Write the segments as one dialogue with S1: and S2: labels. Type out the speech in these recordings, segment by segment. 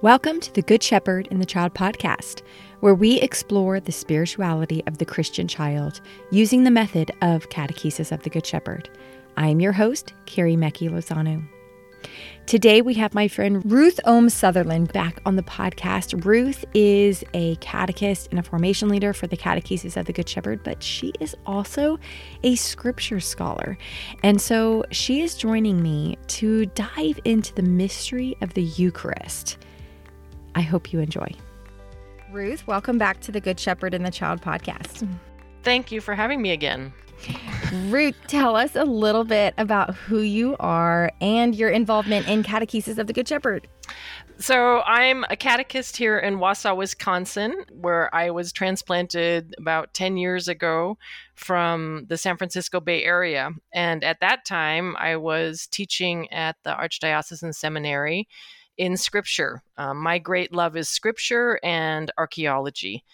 S1: Welcome to the Good Shepherd and the Child podcast, where we explore the spirituality of the Christian child using the method of Catechesis of the Good Shepherd. I am your host, Carrie Mecki Lozano. Today we have my friend Ruth Ohm Sutherland back on the podcast. Ruth is a catechist and a formation leader for the Catechesis of the Good Shepherd, but she is also a scripture scholar. And so she is joining me to dive into the mystery of the Eucharist. I hope you enjoy. Ruth, welcome back to the Good Shepherd and the Child podcast.
S2: Thank you for having me again.
S1: Ruth, tell us a little bit about who you are and your involvement in Catechesis of the Good Shepherd.
S2: So, I'm a catechist here in Wausau, Wisconsin, where I was transplanted about 10 years ago from the San Francisco Bay Area. And at that time, I was teaching at the Archdiocesan Seminary in scripture. Um, my great love is scripture and archaeology.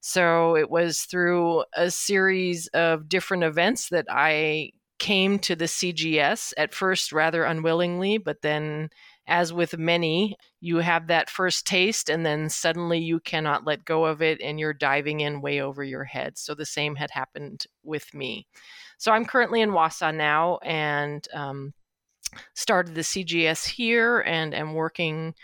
S2: So it was through a series of different events that I came to the CGS at first rather unwillingly, but then, as with many, you have that first taste and then suddenly you cannot let go of it and you're diving in way over your head. So the same had happened with me. So I'm currently in Wausau now and um, started the CGS here and am working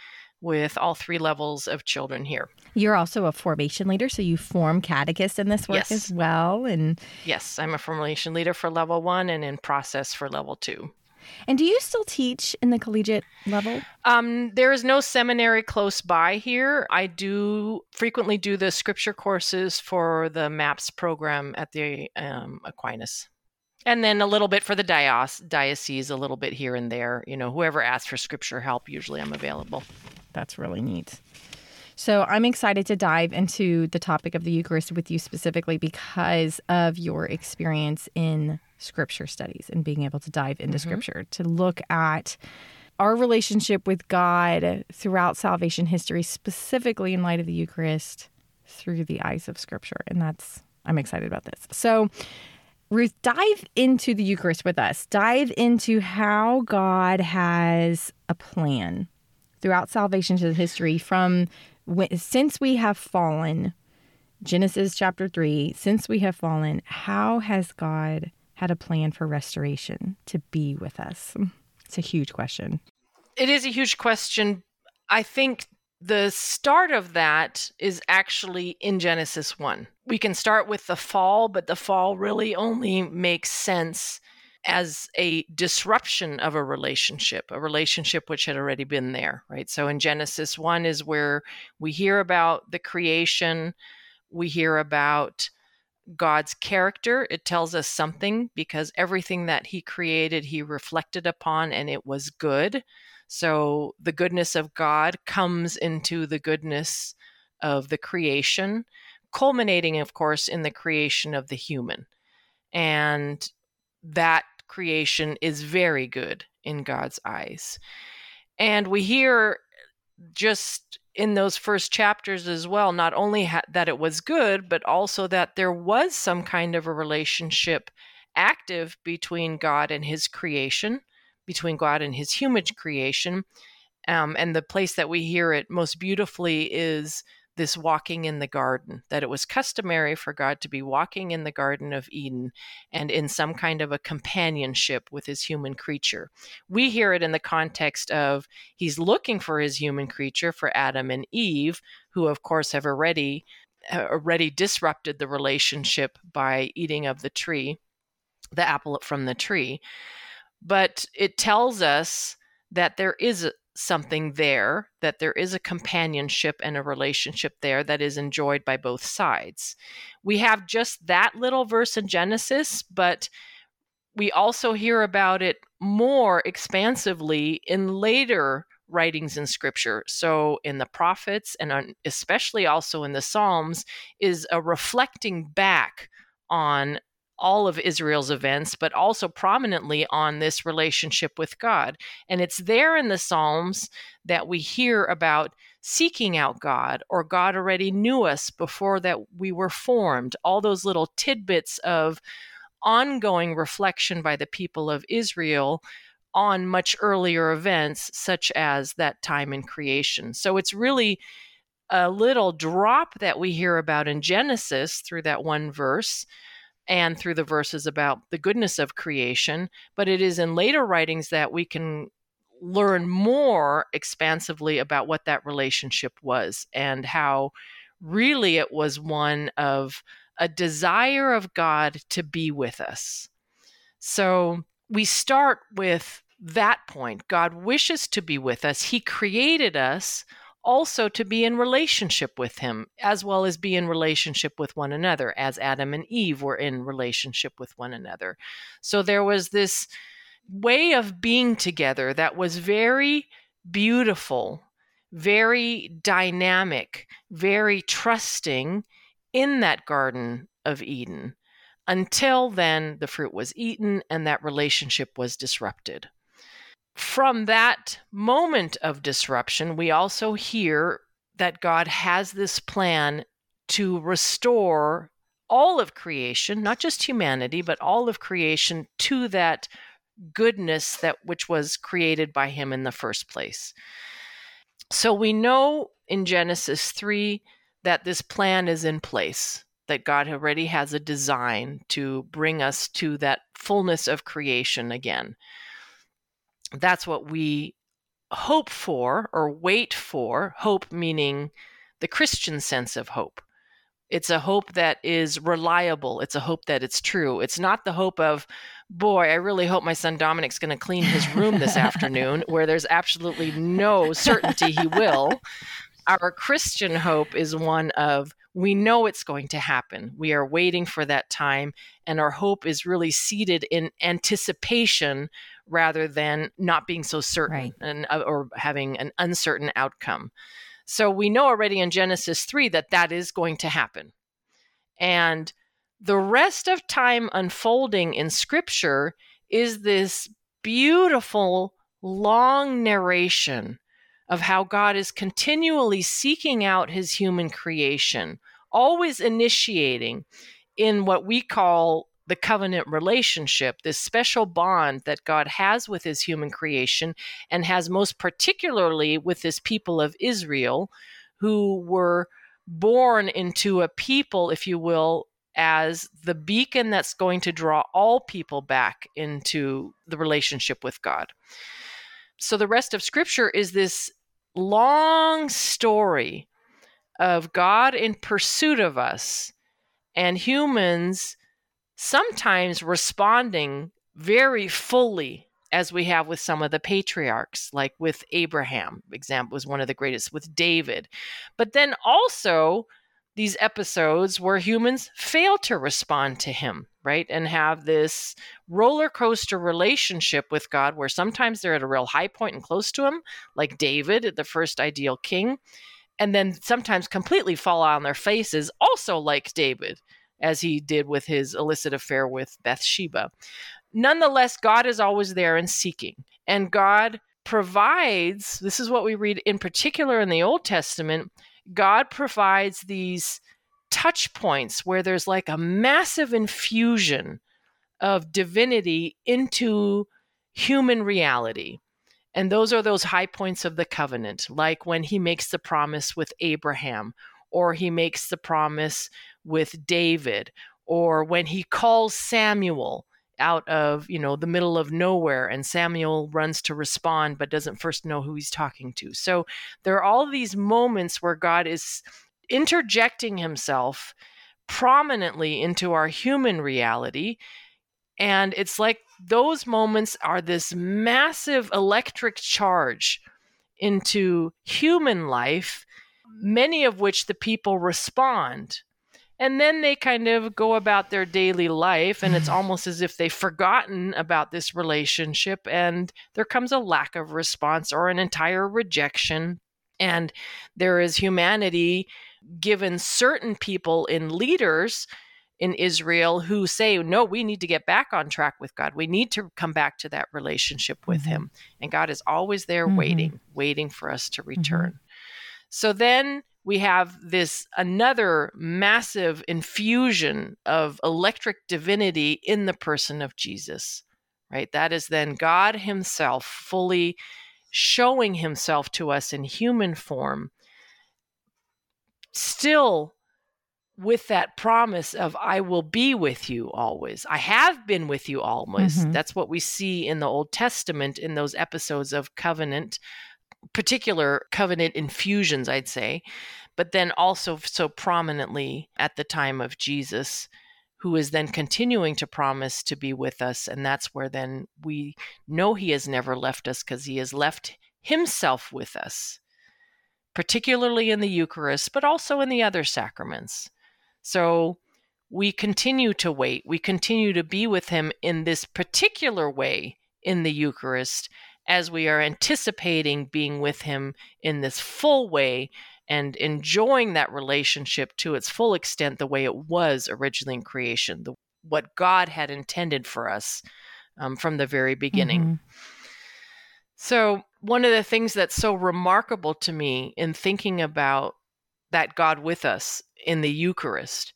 S2: with all three levels of children here.
S1: You're also a formation leader, so you form catechists in this work
S2: yes.
S1: as well. And
S2: yes, I'm a formation leader for level one and in process for level two.
S1: And do you still teach in the collegiate level?
S2: Um, there is no seminary close by here. I do frequently do the scripture courses for the MAPS program at the um, Aquinas and then a little bit for the diocese, a little bit here and there. You know, whoever asks for scripture help, usually I'm available.
S1: That's really neat. So I'm excited to dive into the topic of the Eucharist with you specifically because of your experience in scripture studies and being able to dive into mm-hmm. scripture to look at our relationship with God throughout salvation history, specifically in light of the Eucharist through the eyes of scripture. And that's, I'm excited about this. So, Ruth, dive into the Eucharist with us. Dive into how God has a plan throughout salvation history from when, since we have fallen, Genesis chapter 3, since we have fallen, how has God had a plan for restoration to be with us? It's a huge question.
S2: It is a huge question. I think the start of that is actually in Genesis 1. We can start with the fall, but the fall really only makes sense as a disruption of a relationship, a relationship which had already been there, right? So in Genesis 1 is where we hear about the creation, we hear about God's character. It tells us something because everything that He created, He reflected upon and it was good. So the goodness of God comes into the goodness of the creation, culminating, of course, in the creation of the human. And that creation is very good in God's eyes. And we hear just in those first chapters as well, not only ha- that it was good, but also that there was some kind of a relationship active between God and his creation between God and his human creation. Um, and the place that we hear it most beautifully is this walking in the garden, that it was customary for God to be walking in the Garden of Eden and in some kind of a companionship with his human creature. We hear it in the context of he's looking for his human creature, for Adam and Eve, who, of course, have already already disrupted the relationship by eating of the tree, the apple from the tree but it tells us that there is something there, that there is a companionship and a relationship there that is enjoyed by both sides. We have just that little verse in Genesis, but we also hear about it more expansively in later writings in scripture. So, in the prophets and especially also in the Psalms, is a reflecting back on all of Israel's events, but also prominently on this relationship with God. And it's there in the Psalms that we hear about seeking out God, or God already knew us before that we were formed. All those little tidbits of ongoing reflection by the people of Israel on much earlier events, such as that time in creation. So it's really a little drop that we hear about in Genesis through that one verse and through the verses about the goodness of creation, but it is in later writings that we can learn more expansively about what that relationship was and how really it was one of a desire of God to be with us. So we start with that point. God wishes to be with us. He created us also to be in relationship with him as well as be in relationship with one another as Adam and Eve were in relationship with one another. So there was this way of being together that was very beautiful, very dynamic, very trusting in that Garden of Eden. Until then, the fruit was eaten and that relationship was disrupted. From that moment of disruption, we also hear that God has this plan to restore all of creation, not just humanity, but all of creation to that goodness that which was created by him in the first place. So we know in Genesis 3 that this plan is in place, that God already has a design to bring us to that fullness of creation again. That's what we hope for or wait for, hope meaning the Christian sense of hope. It's a hope that is reliable. It's a hope that it's true. It's not the hope of, boy, I really hope my son Dominic's going to clean his room this afternoon, where there's absolutely no certainty he will. Our Christian hope is one of, we know it's going to happen. We are waiting for that time, and our hope is really seated in anticipation rather than not being so certain right. and uh, or having an uncertain outcome. So we know already in Genesis 3 that that is going to happen. And the rest of time unfolding in scripture is this beautiful long narration of how God is continually seeking out his human creation, always initiating in what we call the covenant relationship, this special bond that God has with his human creation and has most particularly with his people of Israel, who were born into a people, if you will, as the beacon that's going to draw all people back into the relationship with God. So the rest of scripture is this long story of God in pursuit of us and humans sometimes responding very fully as we have with some of the patriarchs like with Abraham example was one of the greatest with David. But then also these episodes where humans fail to respond to him right and have this roller coaster relationship with God where sometimes they're at a real high point and close to him like David the first ideal king and then sometimes completely fall on their faces also like David as he did with his illicit affair with Bathsheba. Nonetheless, God is always there and seeking, and God provides this is what we read in particular in the Old Testament. God provides these touch points where there's like a massive infusion of divinity into human reality. And those are those high points of the covenant, like when he makes the promise with Abraham, or he makes the promise with David or when he calls Samuel out of you know the middle of nowhere and Samuel runs to respond but doesn't first know who he's talking to. So there are all these moments where God is interjecting himself prominently into our human reality and it's like those moments are this massive electric charge into human life many of which the people respond and then they kind of go about their daily life and it's almost as if they've forgotten about this relationship and there comes a lack of response or an entire rejection and there is humanity given certain people in leaders in Israel who say, no, we need to get back on track with God. We need to come back to that relationship with mm-hmm. Him. And God is always there mm-hmm. waiting, waiting for us to mm-hmm. return. Mm-hmm. So then we have this another massive infusion of electric divinity in the person of Jesus right? That is then God Himself fully showing Himself to us in human form, still with that promise of I will be with you always. I have been with you always. Mm-hmm. That's what we see in the Old Testament in those episodes of covenant, particular covenant infusions, I'd say, but then also so prominently at the time of Jesus, who is then continuing to promise to be with us. And that's where then we know he has never left us because he has left himself with us, particularly in the Eucharist, but also in the other sacraments. So we continue to wait. We continue to be with him in this particular way in the Eucharist as we are anticipating being with him in this full way and enjoying that relationship to its full extent the way it was originally in creation, the, what God had intended for us um, from the very beginning. Mm-hmm. So, one of the things that's so remarkable to me in thinking about that God with us in the Eucharist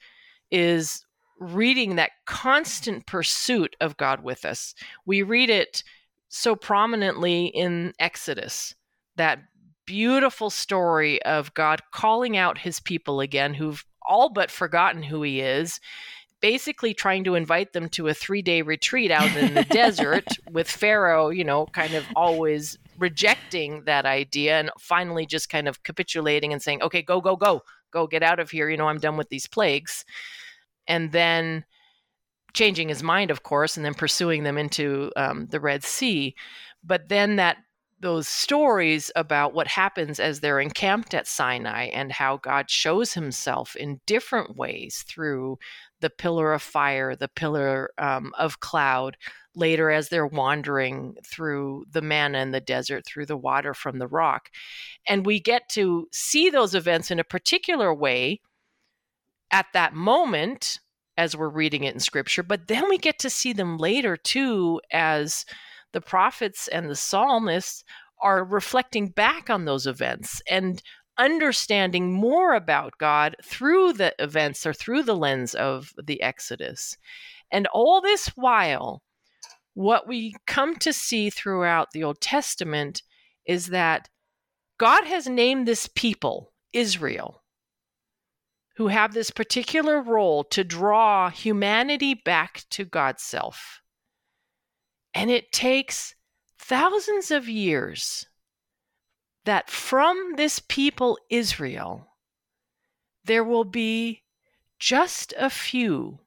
S2: is reading that constant pursuit of God with us. We read it so prominently in Exodus, that beautiful story of God calling out his people again who've all but forgotten who he is basically trying to invite them to a three day retreat out in the desert with Pharaoh, you know, kind of always rejecting that idea and finally just kind of capitulating and saying, okay, go, go, go, go, get out of here. You know, I'm done with these plagues. And then changing his mind, of course, and then pursuing them into um, the Red Sea. But then that those stories about what happens as they're encamped at Sinai and how God shows himself in different ways through the pillar of fire, the pillar um, of cloud, later as they're wandering through the manna in the desert, through the water from the rock. And we get to see those events in a particular way at that moment as we're reading it in scripture, but then we get to see them later too as the prophets and the psalmists are reflecting back on those events and understanding more about God through the events or through the lens of the Exodus. And all this while, what we come to see throughout the Old Testament is that God has named this people, Israel, who have this particular role to draw humanity back to God's self. And it takes thousands of years that from this people, Israel, there will be just a few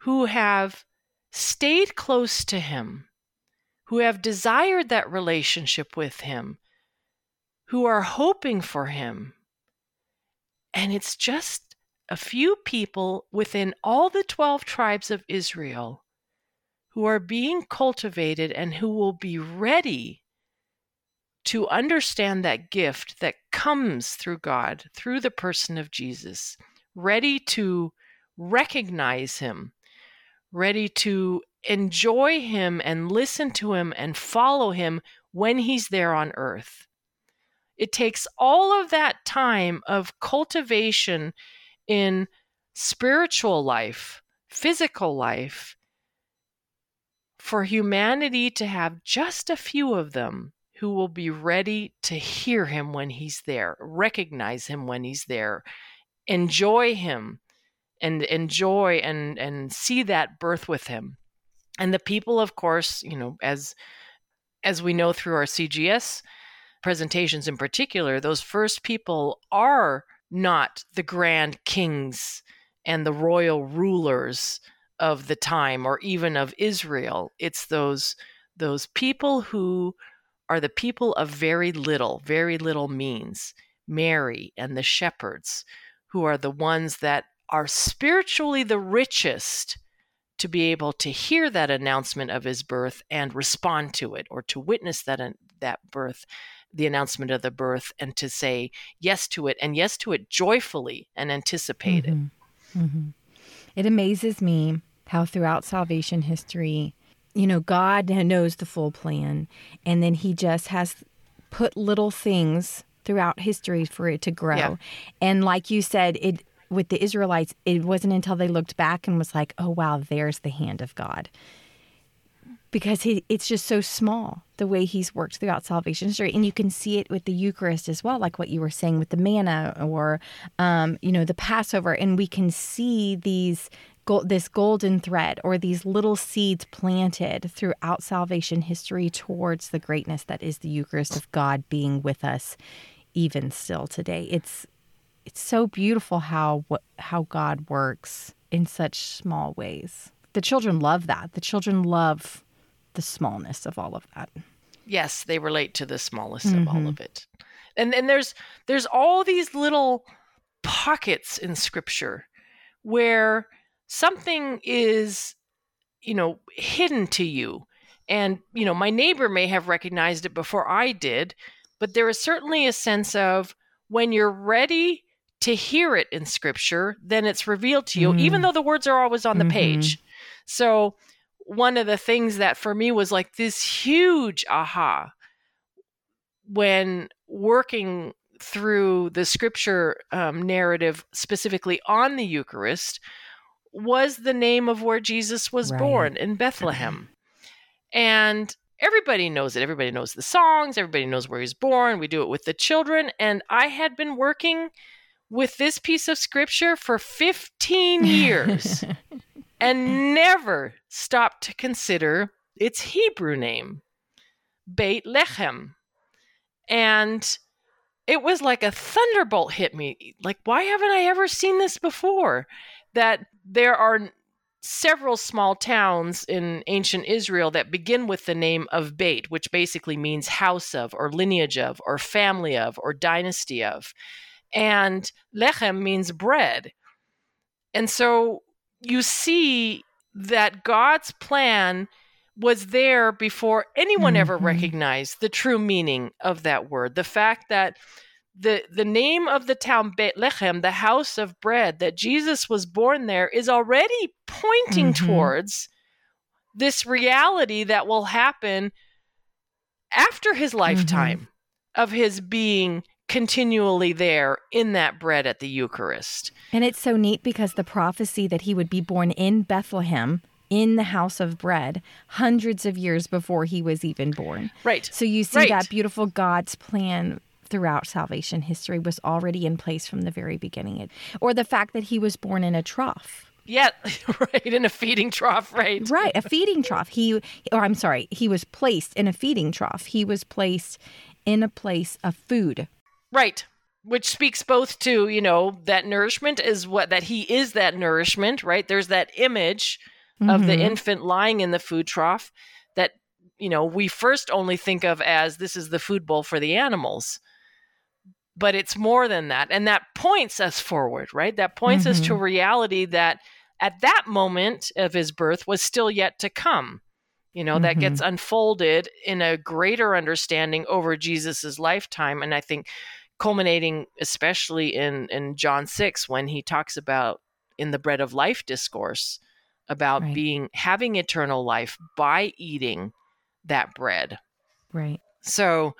S2: who have stayed close to him, who have desired that relationship with him, who are hoping for him. And it's just a few people within all the 12 tribes of Israel who are being cultivated and who will be ready to understand that gift that comes through God, through the person of Jesus, ready to recognize Him, ready to enjoy Him and listen to Him and follow Him when He's there on earth. It takes all of that time of cultivation in spiritual life, physical life, for humanity to have just a few of them who will be ready to hear him when he's there, recognize him when he's there, enjoy him and enjoy and and see that birth with him. And the people of course, you know, as as we know through our CGS presentations in particular, those first people are not the grand kings and the royal rulers of the time or even of Israel. It's those those people who are the people of very little, very little means. Mary and the shepherds, who are the ones that are spiritually the richest to be able to hear that announcement of his birth and respond to it or to witness that that birth the announcement of the birth and to say yes to it and yes to it joyfully and anticipate mm-hmm. it.
S1: Mm-hmm. It amazes me how throughout salvation history, you know, God knows the full plan, and then He just has put little things throughout history for it to grow. Yeah. And like you said, it with the Israelites, it wasn't until they looked back and was like, "Oh wow, there's the hand of God." Because he, it's just so small the way he's worked throughout salvation history. And you can see it with the eucharist as well like what you were saying with the manna or um, you know the passover. And we can see these this golden thread or these little seeds planted throughout salvation history towards the greatness that is the eucharist of god being with us even still today. It's it's so beautiful how how god works in such small ways. The children love that. The children love the smallness of all of that.
S2: Yes, they relate to the smallest mm-hmm. of all mm-hmm. of it. And and there's there's all these little pockets in scripture where something is you know hidden to you and you know my neighbor may have recognized it before I did but there is certainly a sense of when you're ready to hear it in scripture then it's revealed to you mm. even though the words are always on the mm-hmm. page so one of the things that for me was like this huge aha when working through the scripture um, narrative specifically on the Eucharist was the name of where Jesus was right. born in Bethlehem. And everybody knows it. Everybody knows the songs. Everybody knows where he's born. We do it with the children. And I had been working with this piece of scripture for 15 years. and never stopped to consider its Hebrew name, Beit Lechem. And it was like a thunderbolt hit me. Like, why haven't I ever seen this before? That there are several small towns in ancient Israel that begin with the name of Beit, which basically means house of, or lineage of, or family of, or dynasty of. And Lechem means bread. And so you see that God's plan was there before anyone mm-hmm. ever recognized the true meaning of that word. The fact that the the name of the town Bethlehem, the house of bread, that Jesus was born there is already pointing mm-hmm. towards this reality that will happen after his mm-hmm. lifetime mm-hmm. of his being continually there in that bread at the Eucharist.
S1: And it's so neat because the prophecy that he would be born in Bethlehem in the house of bread hundreds of years before he was even born.
S2: Right.
S1: So you see
S2: right.
S1: that beautiful God's plan throughout salvation history was already in place from the very beginning. Or the fact that he was born in a trough.
S2: Yeah, right, in a feeding trough, right.
S1: Right, a feeding trough. He or I'm sorry, he was placed in a feeding trough. He was placed in a place of food
S2: Right. Which speaks both to, you know, that nourishment is what that he is that nourishment, right? There's that image mm-hmm. of the mm-hmm. infant lying in the food trough that, you know, we first only think of as this is the food bowl for the animals. But it's more than that. And that points us forward, right? That points mm-hmm. us to mm-hmm. reality that at that moment of his birth was still yet to come you know mm-hmm. that gets mm-hmm. unfolded in a greater understanding over jesus's lifetime and i think culminating especially in in John 6 when he talks about in the bread of life discourse about right. being having eternal life by eating that bread.
S1: Right.
S2: So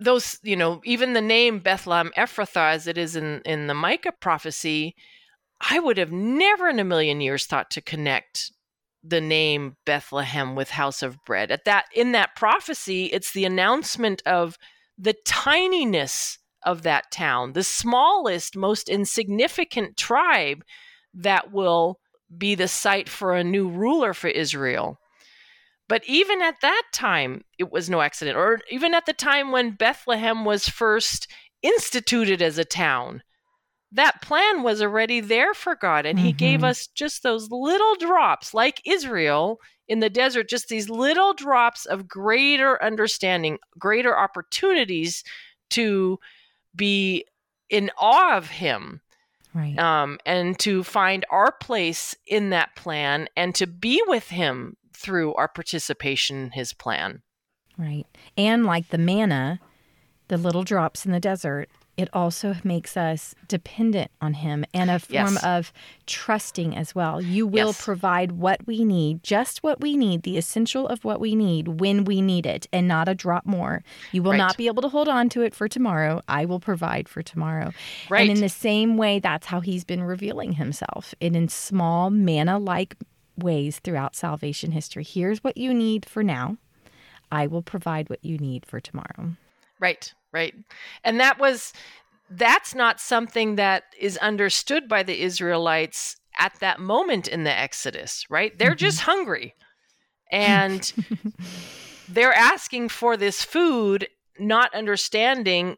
S2: those, you know, even the name Bethlehem Ephrathah as it is in in the Micah prophecy, I would have never in a million years thought to connect the name Bethlehem with house of bread. At that in that prophecy, it's the announcement of the tininess of that town, the smallest, most insignificant tribe that will be the site for a new ruler for Israel. But even at that time, it was no accident. Or even at the time when Bethlehem was first instituted as a town, that plan was already there for God. And mm-hmm. He gave mm-hmm. us just those little drops, like Israel in the desert, just these little drops of greater understanding, greater opportunities to be in awe of Him.
S1: Right.
S2: Um, and to find our place in that plan and to be with Him through our participation in His plan.
S1: Right. And like the manna, the little drops in the desert, it also makes us dependent on him and a form yes. of trusting as well. You will yes. provide what we need, just what we need, the essential of what we need when we need it, and not a drop more. You will right. not be able to hold on to it for tomorrow. I will provide for tomorrow.
S2: Right.
S1: And in the same way, that's how he's been revealing himself and in small manna like ways throughout salvation history. Here's what you need for now. I will provide what you need for tomorrow.
S2: Right, right. And that was that's not something that is understood by the Israelites at that moment in the Exodus, right? They're mm-hmm. just hungry. And they're asking for this food, not understanding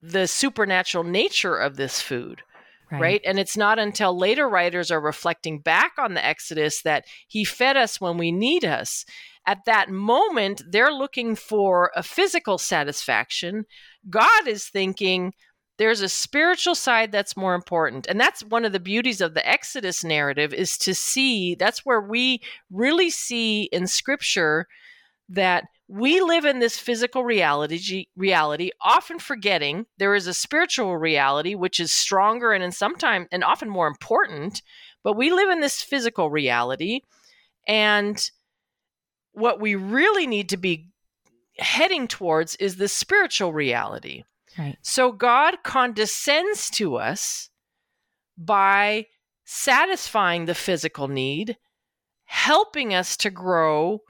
S2: the supernatural nature of this food. Right. right. And it's not until later writers are reflecting back on the Exodus that he fed us when we need us. At that moment, they're looking for a physical satisfaction. God is thinking, there's a spiritual side that's more important and that's one of the beauties of the exodus narrative is to see that's where we really see in scripture that we live in this physical reality reality often forgetting there is a spiritual reality which is stronger and in sometimes and often more important but we live in this physical reality and what we really need to be heading towards is the spiritual reality
S1: Right.
S2: So God condescends to us by satisfying the physical need, helping us to grow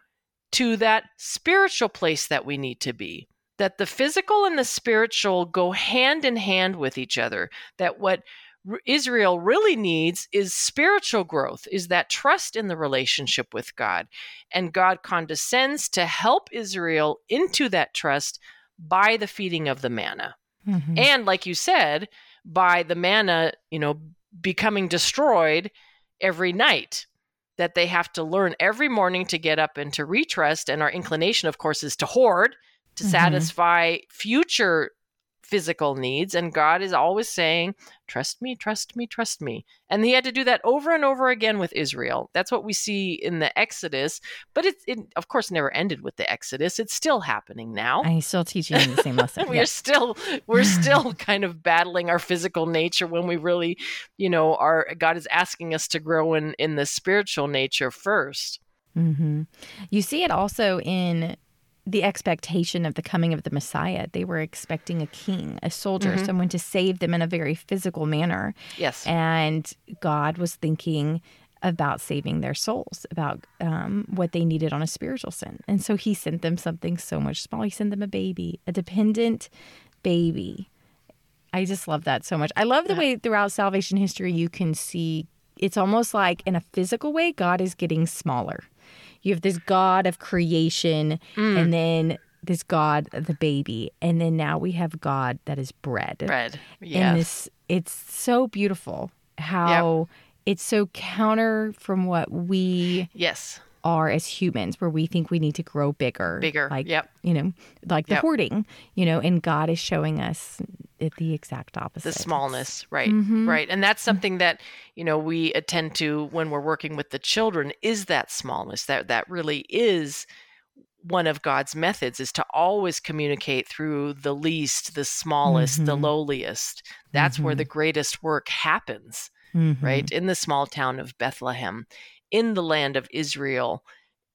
S2: to that spiritual place that we need to be. That the physical and the spiritual go hand in hand with each other. That what Israel really needs is spiritual growth, is that trust in the relationship with God. And God condescends to help Israel into that trust by the feeding of the manna. Mm-hmm. And like you said, by the manna, you know, becoming destroyed every night that they have to learn every morning to get up and to retrust and our inclination of course is to hoard to mm-hmm. satisfy future physical needs. And God is always saying, Trust me, trust me, trust me. And he had to do that over and over again with Israel. That's what we see in the Exodus. But it, it of course, never ended with the Exodus. It's still happening now.
S1: And he's still teaching the same lesson.
S2: we're still we're still kind of battling our physical nature when we really, you know, our God is asking us to grow in in the spiritual nature 1st
S1: mm-hmm. You see it also in the expectation of the coming of the Messiah. They were expecting a king, a soldier, mm-hmm. someone to save them in a very physical manner.
S2: Yes.
S1: And God was thinking about saving their souls, about um, what they needed on a spiritual sense. And so he sent them something so much small. He sent them a baby, a dependent baby. I just love that so much. I love the way throughout salvation history you can see it's almost like in a physical way, God is getting smaller you have this God of creation, mm. and then this God, the baby, and then now we have God that is bread.
S2: Bread, yeah.
S1: And this, it's so beautiful how yep. it's so counter from what we
S2: yes
S1: are as humans, where we think we need to grow bigger,
S2: bigger,
S1: like
S2: yep.
S1: you know, like the yep. hoarding, you know, and God is showing us the exact opposite.
S2: The smallness, right, mm-hmm. right, and that's something that you know we attend to when we're working with the children. Is that smallness that that really is one of God's methods is to always communicate through the least, the smallest, mm-hmm. the lowliest. That's mm-hmm. where the greatest work happens, mm-hmm. right? In the small town of Bethlehem, in the land of Israel,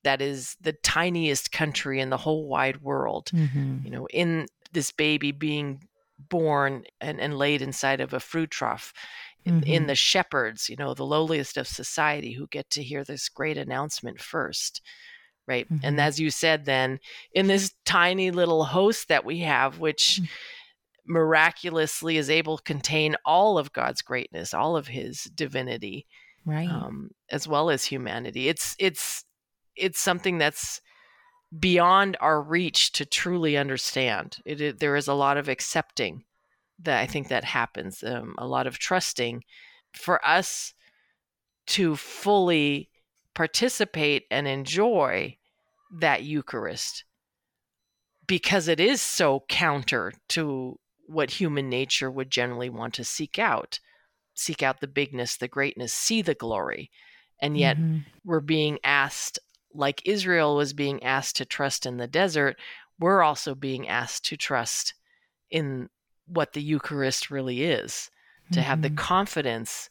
S2: that is the tiniest country in the whole wide world. Mm-hmm. You know, in this baby being born and, and laid inside of a fruit trough. In, mm-hmm. in, the shepherds, you know, the lowliest of society who get to hear this great announcement first. Right. Mm-hmm. And as you said, then in this tiny little host that we have, which mm-hmm. miraculously is able to contain all of God's greatness, all of his divinity,
S1: right. Um,
S2: as well as humanity. It's, it's, it's something that's beyond our reach to truly understand. It, it, there is a lot of accepting that I think that happens, um, a lot of trusting for us to fully participate and enjoy that Eucharist because it is so counter to what human nature would generally want to seek out seek out the bigness, the greatness, see the glory. And yet mm-hmm. we're being asked like Israel was being asked to trust in the desert, we're also being asked to trust in what the Eucharist really is, to mm-hmm. have the mm-hmm. confidence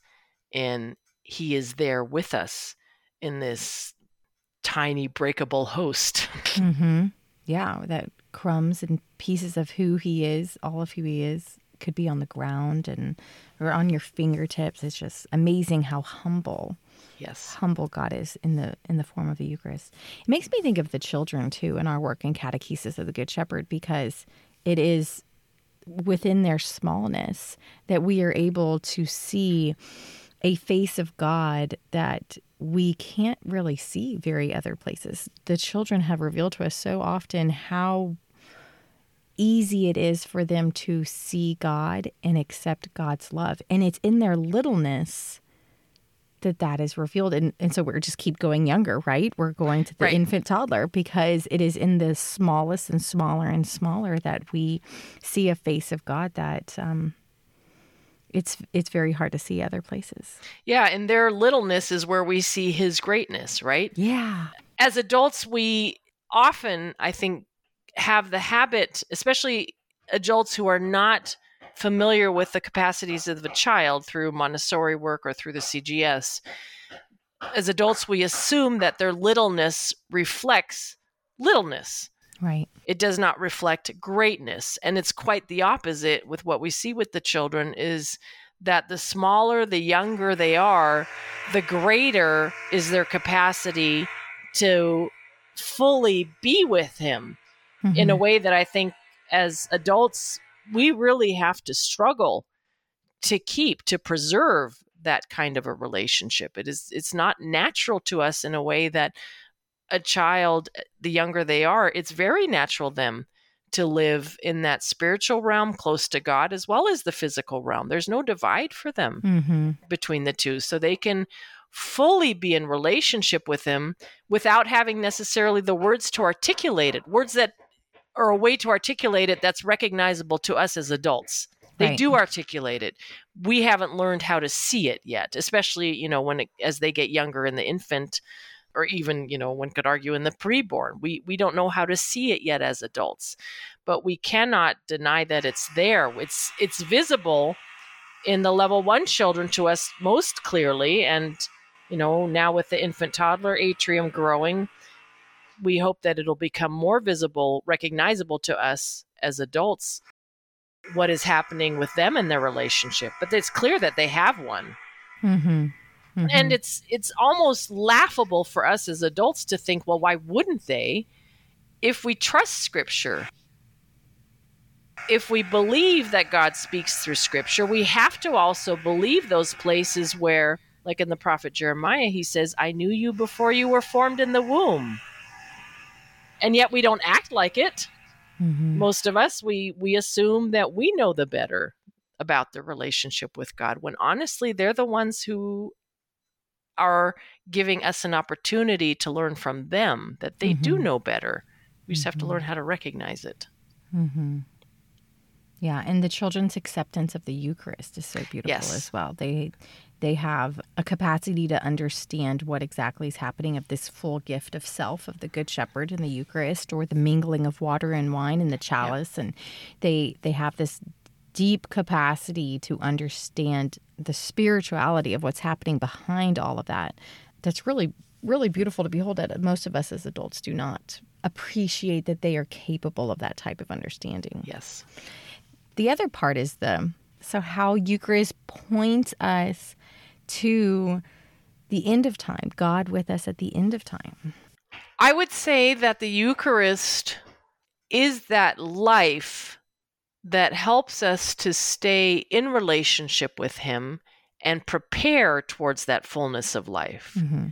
S2: in He is there with us in this tiny breakable host.
S1: Mm-hmm. Yeah, that crumbs and pieces of who He is, all of who He is, could be on the ground and or on your fingertips. It's just amazing how humble
S2: Yes.
S1: humble God is in the in the form of the Eucharist. It makes me think of the children too in our work in catechesis of the Good Shepherd because it is within their smallness that we are able to see a face of God that we can't really see very other places. The children have revealed to us so often how easy it is for them to see God and accept God's love. And it's in their littleness that that is revealed. And, and so we're just keep going younger, right? We're going to the
S2: Right.
S1: infant toddler because it is in the smallest and smaller and smaller that we see a face of God that um, it's it's very hard to see other places.
S2: Yeah, and their littleness is where we see his greatness, right?
S1: Yeah.
S2: As adults, we often, I think, have the habit, especially adults who are not familiar with the capacities of a child through Montessori work or through the CGS. As adults, we assume that their littleness reflects littleness.
S1: Right.
S2: it does not reflect greatness and it's quite the opposite with what we see with the children is that the smaller the younger they are the greater is their capacity to fully be with him in a
S1: Mhm.
S2: way that i think as adults we really have to struggle to keep to preserve that kind of a relationship. It is it's not natural to us in a way that a child the younger they are it's very natural them to live in that spiritual realm close to god as well as the physical realm. There's no divide for them
S1: Mhm.
S2: between the two. So they can fully be in relationship with him without having necessarily the words to articulate it words that are a way to articulate it that's recognizable to us as adults. They
S1: Right.
S2: do articulate it. We haven't learned how to see it yet especially you know when it, as they get younger in the infant or even you know one could argue in the preborn. We we don't know how to see it yet as adults but we cannot deny that it's there. It's it's visible in the level 1 children to us most clearly and you know now with the infant toddler atrium growing we hope that it'll become more visible recognizable to us as adults what is happening with them in their relationship but it's clear that they have one
S1: Mhm. Mhm.
S2: and it's it's almost laughable for us as adults to think well why wouldn't they if we trust scripture if we believe that god speaks through scripture we have to also believe those places where like in the prophet jeremiah he says i knew you before you were formed in the womb and yet we don't act like it
S1: Mhm.
S2: most of us we we assume that we know the better about the relationship with god when honestly they're the ones who are giving us an opportunity to learn from them that they do
S1: Mhm.
S2: know better we just have to
S1: Mhm.
S2: learn how to recognize it
S1: hmm Yeah, and the children's acceptance of the Eucharist is so beautiful
S2: Yes.
S1: as well. They they have a capacity to understand what exactly is happening of this full gift of self of the Good Shepherd in the Eucharist, or the mingling of water and wine in the chalice, and they they have this deep capacity to understand the spirituality of what's happening behind all of that. That's really really beautiful to behold. That most of us as adults do not appreciate that they are capable of that type of understanding.
S2: yes
S1: The other part is the so how Eucharist points us to the end of time, God with us at the end of time.
S2: i would say that the eucharist is that life that helps us to stay in relationship with him and prepare towards that fullness of life mm-hmm.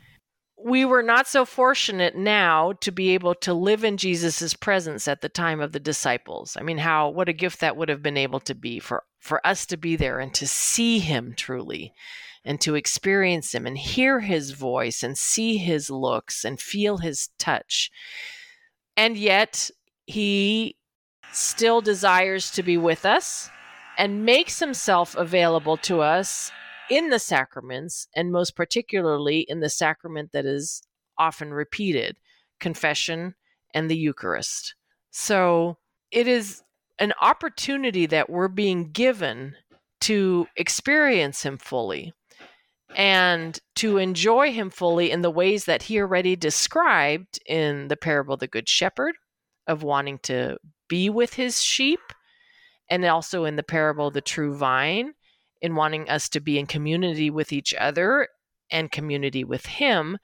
S2: We were not so fortunate now to be able to live in Jesus' presence at the time of the disciples. I mean, how what a gift that would have been able to be for for us to be there and to see him truly and to experience him and hear his voice and see his looks and feel his touch. And yet he still desires to be with us and makes himself available to us in the sacraments, and most particularly in the sacrament that is often repeated confession and the Eucharist. So it is an opportunity that we're being given to experience Him fully and to enjoy Him fully in the ways that He already described in the parable of the Good Shepherd, of wanting to be with His sheep, and also in the parable of the true vine in wanting us to be in community with each other and community with Him.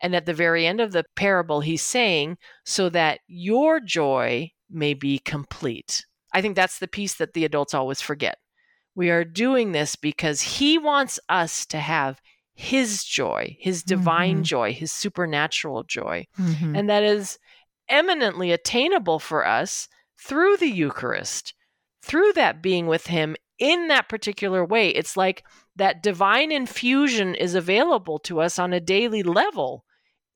S2: And at the very end of the parable, he's saying, so that your joy may be complete. I think that's the piece that the adults always forget. We are doing this because he wants us to have his joy, his divine
S1: Mhm.
S2: joy, his supernatural joy.
S1: Mhm.
S2: And that is eminently attainable for us through the Eucharist, through that being with him in that particular way. It's like that divine infusion is available to us on a daily level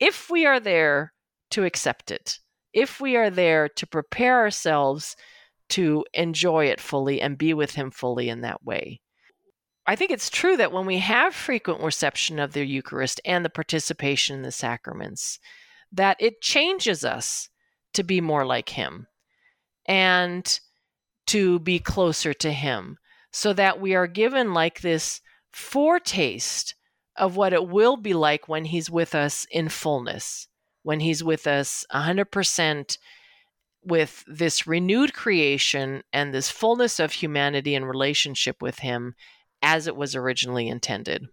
S2: if we are there to accept it, if we are there to prepare ourselves to enjoy it fully and be with him fully in that way. I think it's true that when we have frequent reception of the Eucharist and the participation in the sacraments, that it changes us to be more like him and to be closer to him so that we are given like this foretaste of what it will be like when he's with us in fullness, when he's with us 100% with this renewed creation and this fullness of humanity and relationship with him as it was originally intended.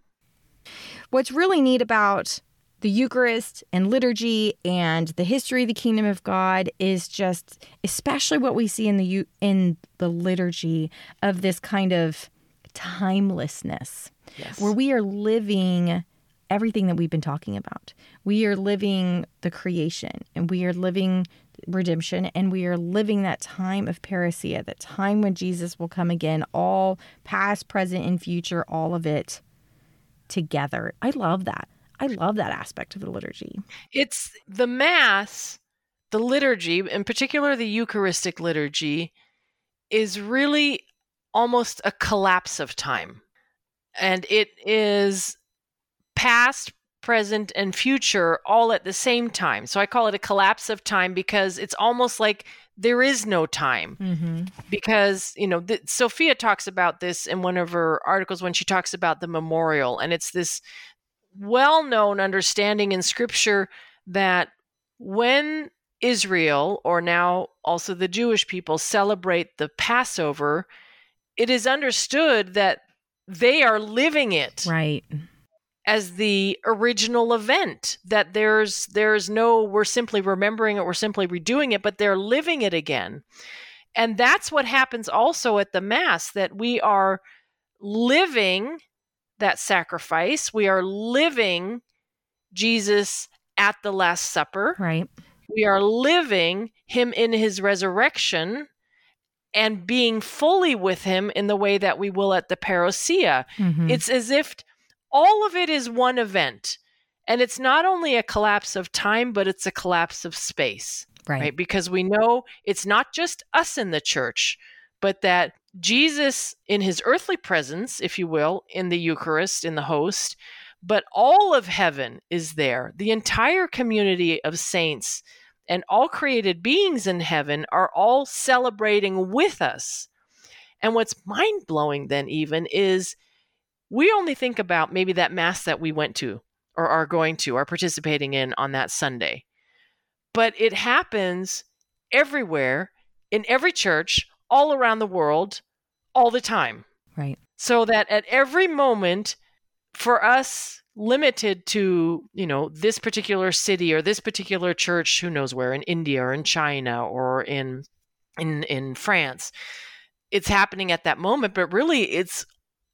S1: What's really neat about the Eucharist and liturgy and the history of the kingdom of God is just especially what we see in the in the liturgy of this kind of timelessness
S2: Yes.
S1: where we are living everything that we've been talking about. We are living the creation and we are living redemption and we are living that time of parousia, that time when Jesus will come again, all past, present, and future, all of it together. I love that. I love that aspect of the liturgy.
S2: It's the Mass, the liturgy, in particular the Eucharistic liturgy, is really almost a collapse of time. And it is past, present, and future all at the same time. So I call it a collapse of time because it's almost like there is no time
S1: Mm-hmm.
S2: because you know th- sofia talks about this in one of her articles when she talks about the memorial and it's this well-known understanding in scripture that when israel or now also the jewish people celebrate the passover it is understood that they are living it
S1: Right.
S2: as the original event that there's there's no we're simply remembering it we're simply redoing it but they're living it again and that's what happens also at the mass that we are living that sacrifice we are living jesus at the last supper
S1: Right.
S2: we are living him in his resurrection and being fully with him in the way that we will at the parousia
S1: Mhm.
S2: it's as if all of it is one event. And it's not only a collapse of time, but it's a collapse of space,
S1: right.
S2: right? Because we know it's not just us in the church, but that Jesus, in his earthly presence, if you will, in the Eucharist, in the host, but all of heaven is there. The entire community of saints and all created beings in heaven are all celebrating with us. And what's mind blowing, then, even, is we only think about maybe that mass that we went to or are going to, are participating in on that Sunday. But it happens everywhere, in every church, all around the world, all the time.
S1: Right.
S2: So that at every moment, for us, limited to, you know, this particular city or this particular church, who knows where, in India or in China or in in in France, it's happening at that moment, but really it's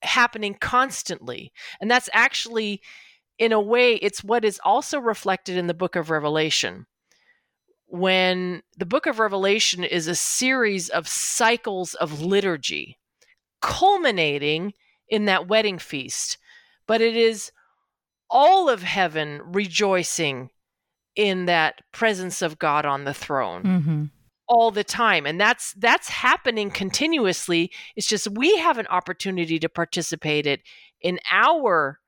S2: happening constantly. And that's actually, in a way, it's what is also reflected in the book of Revelation. When the book of Revelation is a series of cycles of liturgy, culminating in that wedding feast, but it is all of heaven rejoicing in that presence of God on the throne
S1: Mm-hmm.
S2: all the time and that's that's happening continuously it's just we have an opportunity to participate it in our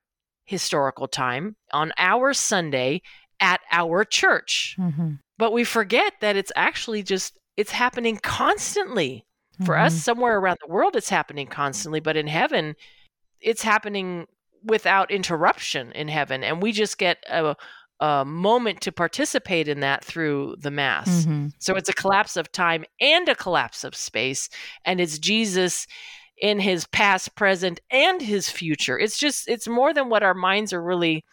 S2: historical time on our sunday at our church
S1: Mm-hmm.
S2: But we forget that it's actually just it's happening constantly for us somewhere around the world it's happening constantly but in heaven it's happening without interruption in heaven and we just get a, a moment to participate in that through the mass
S1: Mm-hmm.
S2: so it's a collapse of time and a collapse of space. And it's Jesus in his past, present, and his future. It's just, it's more than what our minds are really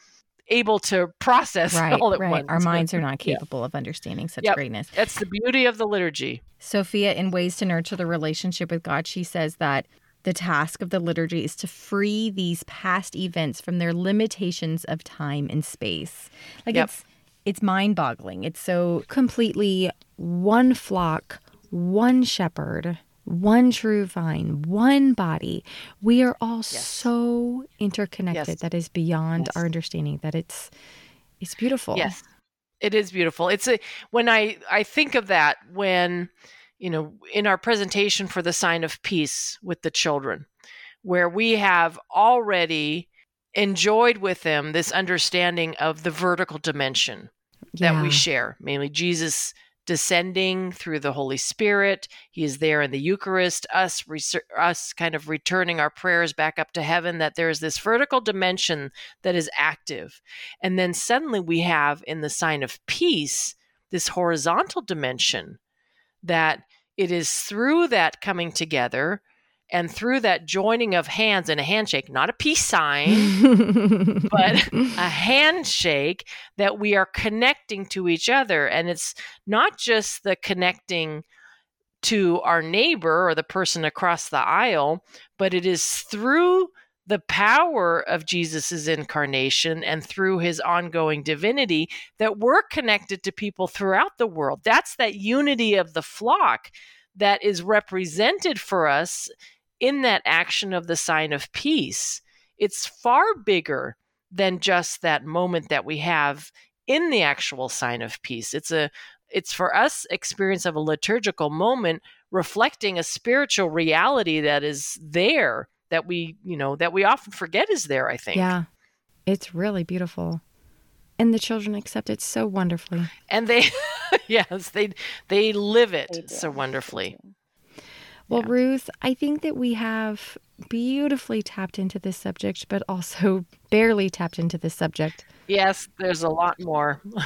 S2: able to process
S1: right,
S2: all at
S1: right.
S2: once.
S1: Our minds are not capable yeah. of understanding such
S2: yep.
S1: greatness.
S2: That's the beauty of the liturgy.
S1: Sofia, in Ways to Nurture the Relationship with God, she says that the task of the liturgy is to free these past events from their limitations of time and space. Like yep. it's it's mind-boggling. It's so completely one flock, one shepherd, one true vine, one body. We are all yes. so interconnected yes. that is beyond yes. our understanding that it's it's beautiful.
S2: Yes. It is beautiful. It's a when I I think of that when you know, in our presentation for the sign of peace with the children, where we have already enjoyed with them this understanding of the vertical dimension yeah. that we share, mainly Jesus descending through the Holy Spirit. He is there in the Eucharist, us us kind of returning our prayers back up to heaven that there is this vertical dimension that is active. And then suddenly we have in the sign of peace this horizontal dimension that it is through that coming together and through that joining of hands and a handshake, not a peace sign, but a handshake that we are connecting to each other. And it's not just the connecting to our neighbor or the person across the aisle, but it is through the power of Jesus' incarnation and through his ongoing divinity that we're connected to people throughout the world. That's that unity of the flock that is represented for us in that action of the sign of peace. It's far bigger than just that moment that we have in the actual sign of peace. It's a it's for us experience of a liturgical moment reflecting a spiritual reality that is there that we, you know, that we often forget is there, I think.
S1: Yeah. It's really beautiful. And the children accept it so wonderfully.
S2: And they yes, they they live it they so wonderfully.
S1: Well, yeah. Ruth, I think that we have beautifully tapped into this subject, but also barely tapped into this subject.
S2: Yes, there's a lot more.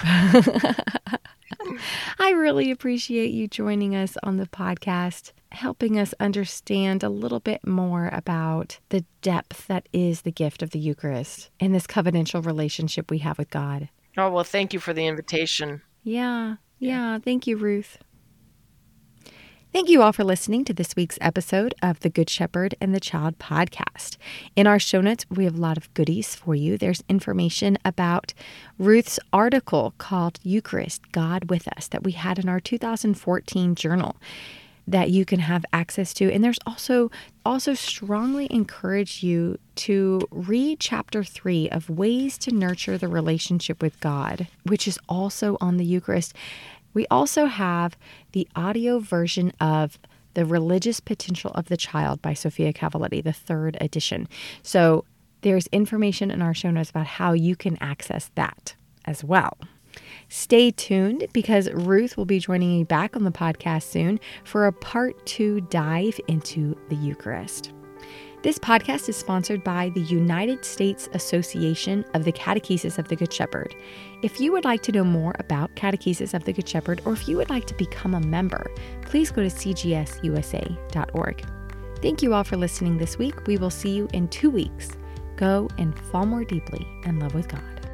S1: I really appreciate you joining us on the podcast, helping us understand a little bit more about the depth that is the gift of the Eucharist and this covenantal relationship we have with God.
S2: Oh, well, thank you for the invitation.
S1: Yeah, yeah. Thank you, Ruth. Thank you all for listening to this week's episode of the Good Shepherd and the Child podcast. In our show notes, we have a lot of goodies for you. There's information about Ruth's article called Eucharist, God with Us, that we had in our 2014 journal that you can have access to and there's also also strongly encourage you to read chapter 3 of ways to nurture the relationship with God which is also on the Eucharist we also have the audio version of The Religious Potential of the Child by Sofia Cavalletti, the third edition. So there's information in our show notes about how you can access that as well. Stay tuned because Ruth will be joining me back on the podcast soon for a part two dive into the Eucharist. This podcast is sponsored by the United States Association of the Catechesis of the Good Shepherd. If you would like to know more about Catechesis of the Good Shepherd, or if you would like to become a member, please go to cgsusa.org. Thank you all for listening this week. We will see you in two weeks. Go and fall more deeply in love with God.